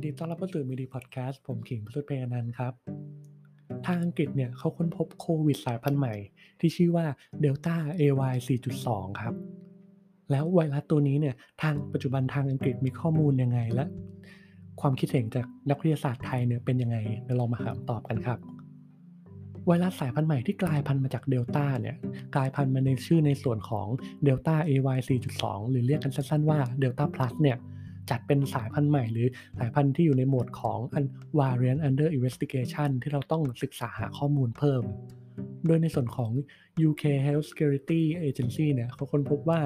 นดีต้อนรับเข้าสู่มีดีพอดแคสต์ผมขิงพุทธเพยนันครับ ทางอังกฤษเนี่ยเขาค้นพบโควิดสายพันธุ์ใหม่ ที่ชื่อว่าเดลต้า AY 4.2 ครับ แล้วไวรัสตัวนี้เนี่ยทางปัจจุบันทางอังกฤษมีข้อมูลยังไงและ ความคิดเห็นจากนักวิทยาศาสตร์ไทยเนี่ยเป็นยังไงเดี๋ยวเรามาหาคำตอบกันครับ ไวรัสสายพันธุ์ใหม่ที่กลายพันธุ์มาจากเดลต้าเนี่ยกลายพันธุ์มาในชื่อในส่วนของเดลต้า AY 4.2 หรือเรียกกันสั้นๆว่าเดลต้า plus เนี่ย จัดเป็นสายพันธุ์ใหม่หรือสายพันธุ์ที่อยู่ในโหมดของ variant under investigation ที่เราต้องศึกษาหาข้อมูลเพิ่ม โดยในส่วนของ UK Health Security Agency เนี่ยเขาค้นพบว่า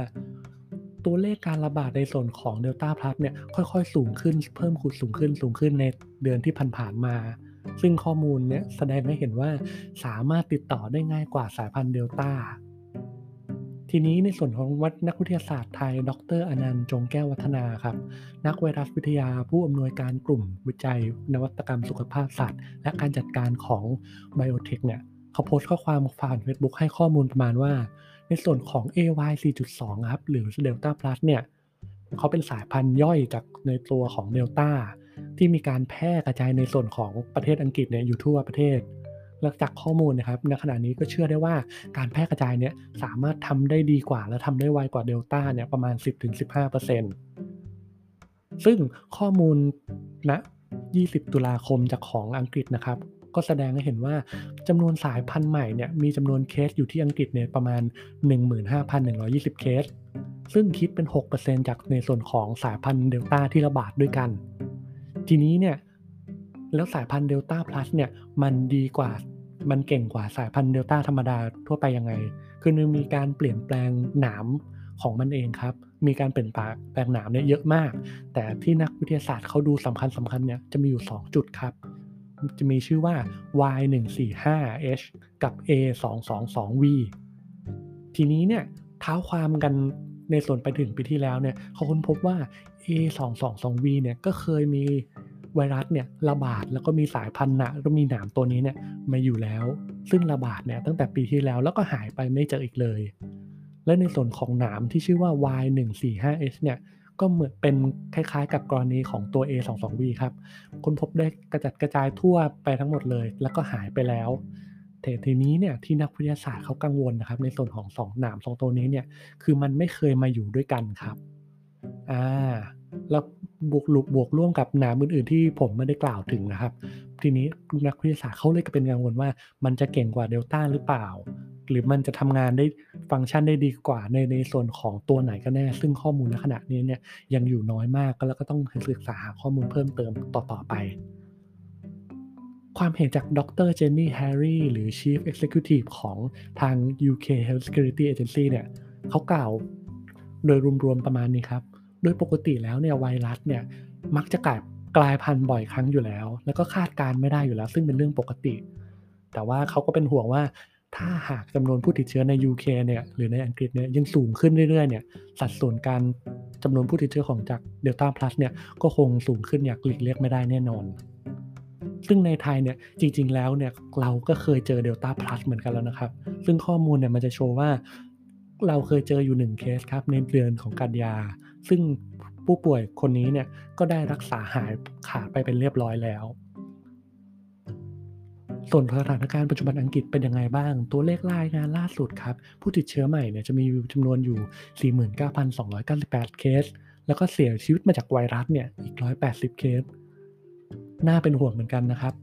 ตัวเลขการระบาดในส่วนของ Delta Plus เนี่ยค่อยๆ สูงขึ้นเพิ่มขุดสูงขึ้นสูงขึ้นในเดือนที่ผ่านๆมา ซึ่งข้อมูลเนี่ยแสดงให้เห็นว่าสามารถติดต่อได้ง่ายกว่าสายพันธุ์เดลต้า ทีนี้ในส่วนของวัดนักวิทยาศาสตร์ไทย ดรอนันต์จงแก้ววัฒนาครับ นักไวรัสวิทยาผู้อำนวยการกลุ่มวิจัย นวัตกรรมสุขภาพสัตว์ และการจัดการของ Biotech เนี่ยเขาโพสต์ข้อความผ่าน Facebook ให้ข้อมูลประมาณว่า ในส่วนของ AY 4.2 ครับ หรือ Delta Plus เนี่ยเขาเป็นสายพันธุ์ย่อยจากในตัวของ Delta ที่มีการแพร่กระจายในส่วนของประเทศอังกฤษเนี่ยอยู่ทั่วประเทศ และจากข้อมูลนะครับในขณะนี้ก็เชื่อได้ว่าการแพร่กระจายเนี่ยสามารถทำได้ดีกว่า และทำได้ไวกว่าเดลต้าเนี่ยประมาณ 10-15%ซึ่งข้อมูลณนะ20 ตุลาคมจากของอังกฤษนะครับ ก็แสดงให้เห็นว่าจำนวนสายพันธุ์ใหม่เนี่ยมีจำนวนเคสอยู่ที่อังกฤษเนี่ยประมาณ 15,120 เคส ซึ่งคิดเป็น 6%จากในส่วนของสายพันธุ์เดลต้าที่ระบาดด้วยกัน ทีนี้เนี่ยแล้วสายพันธุ์เดลต้าพลัสเนี่ยมันดีกว่า มันเก่งกว่าสายพันธุ์เดลต้าธรรมดาทั่วไปยังไง คือมันมีการเปลี่ยนแปลงหนามของมันเองครับ มีการเปลี่ยนแปลงหนามเนี่ยเยอะมาก แต่ที่นักวิทยาศาสตร์เขาดูสำคัญสำคัญเนี่ยจะมีอยู่ 2 จุดครับ จะมีชื่อว่า Y145H กับ A222V ทีนี้เนี่ยเท้าความกันในส่วนไปถึงปีที่แล้วเนี่ยเขาค้นพบว่า A222V เนี่ยก็เคยมี ไวรัสเนี่ยระบาดแล้วก็มีสายพันธุ์หนะก็มีหนามตัวนี้เนี่ยมาอยู่แล้ว ซึ่งระบาดเนี่ยตั้งแต่ปีที่แล้วแล้วก็หายไปไม่เจออีกเลย และในส่วนของหนามที่ชื่อว่า Y145H เนี่ยก็เหมือนเป็นคล้ายๆ กับกรณีของตัว A22V ครับค้นพบได้กระจัดกระจายทั่วไปทั้งหมดเลย แล้วก็หายไปแล้วแต่ทีนี้เนี่ยที่นักวิทยาศาสตร์เขากังวลนะครับ ในส่วนของสองหนามสองตัวนี้เนี่ยคือมันไม่เคยมาอยู่ด้วยกันครับอ่า แล้วบวกลุกบวกร่วมกับหนามอื่นๆที่ผมไม่ได้กล่าวถึงนะครับ ทีนี้นักวิทยาศาสตร์เขาเลยก็เป็นกังวลว่า มันจะเก่งกว่าเดลต้าหรือเปล่า หรือมันจะทำงานได้ฟังก์ชันได้ดีกว่าในในส่วนของตัวไหนก็แน่ ซึ่งข้อมูลในขณะนี้เนี่ยยังอยู่น้อยมากก็แล้วก็ต้องศึกษาหาข้อมูลเพิ่มเติมต่อๆไป ความเห็นจากดรเจนนี่แฮร์รี่หรือ Chief Executive ของทาง UK Health Security Agency เนี่ยเขากล่าวโดยรวมๆประมาณนี้ครับ โดยปกติแล้วเนี่ยไวรัสเนี่ยมักจะกลายกลายพันธุ์บ่อยครั้งอยู่แล้ว แล้วก็คาดการไม่ได้อยู่แล้ว ซึ่งเป็นเรื่องปกติ แต่ว่าเขาก็เป็นห่วงว่าถ้าหากจำนวนผู้ติดเชื้อใน UK เนี่ยหรือในอังกฤษเนี่ยยังสูงขึ้นเรื่อยๆเนี่ยสัดส่วนการจำนวนผู้ติดเชื้อของจากเดลต้าพลัสเนี่ยก็คงสูงขึ้นอย่างหลีกเลี่ยงไม่ได้แน่นอน ซึ่งในไทยเนี่ยจริงๆแล้วเนี่ยเราก็เคยเจอเดลต้าพลัสเหมือนกันแล้วนะครับ ซึ่งข้อมูลเนี่ยมันจะโชว์ว่า เราเคยเจออยู่หนึ่งเคสครับในเดือนของกันยา ซึ่งผู้ป่วยคนนี้เนี่ยก็ได้รักษาหายขาดไปเป็นเรียบร้อยแล้ว ส่วนสถานการณ์ปัจจุบันอังกฤษเป็นยังไงบ้าง ตัวเลขรายงานล่าสุดครับ ผู้ติดเชื้อใหม่เนี่ยจะมีจำนวนอยู่ 49,298 เคส แล้วก็เสียชีวิตมาจากไวรัสเนี่ยอีก 180 เคส น่าเป็นห่วงเหมือนกันนะครับ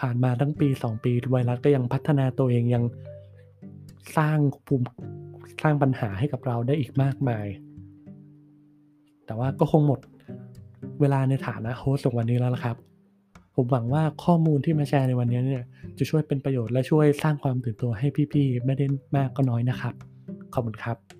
ผ่านมาทั้งปี 2 ปีไวรัสก็ยังพัฒนาตัวเองยังสร้างภูมิ สร้างปัญหาให้กับเราได้อีกมากมาย แต่ว่าก็คงหมดเวลาในฐานะโฮสต์ของวันนี้แล้วละครับ ผมหวังว่าข้อมูลที่มาแชร์ในวันนี้เนี่ยจะช่วยเป็นประโยชน์และช่วยสร้างความตื่นตัวให้พี่ๆไม่ได้มากก็น้อยนะครับ ขอบคุณครับ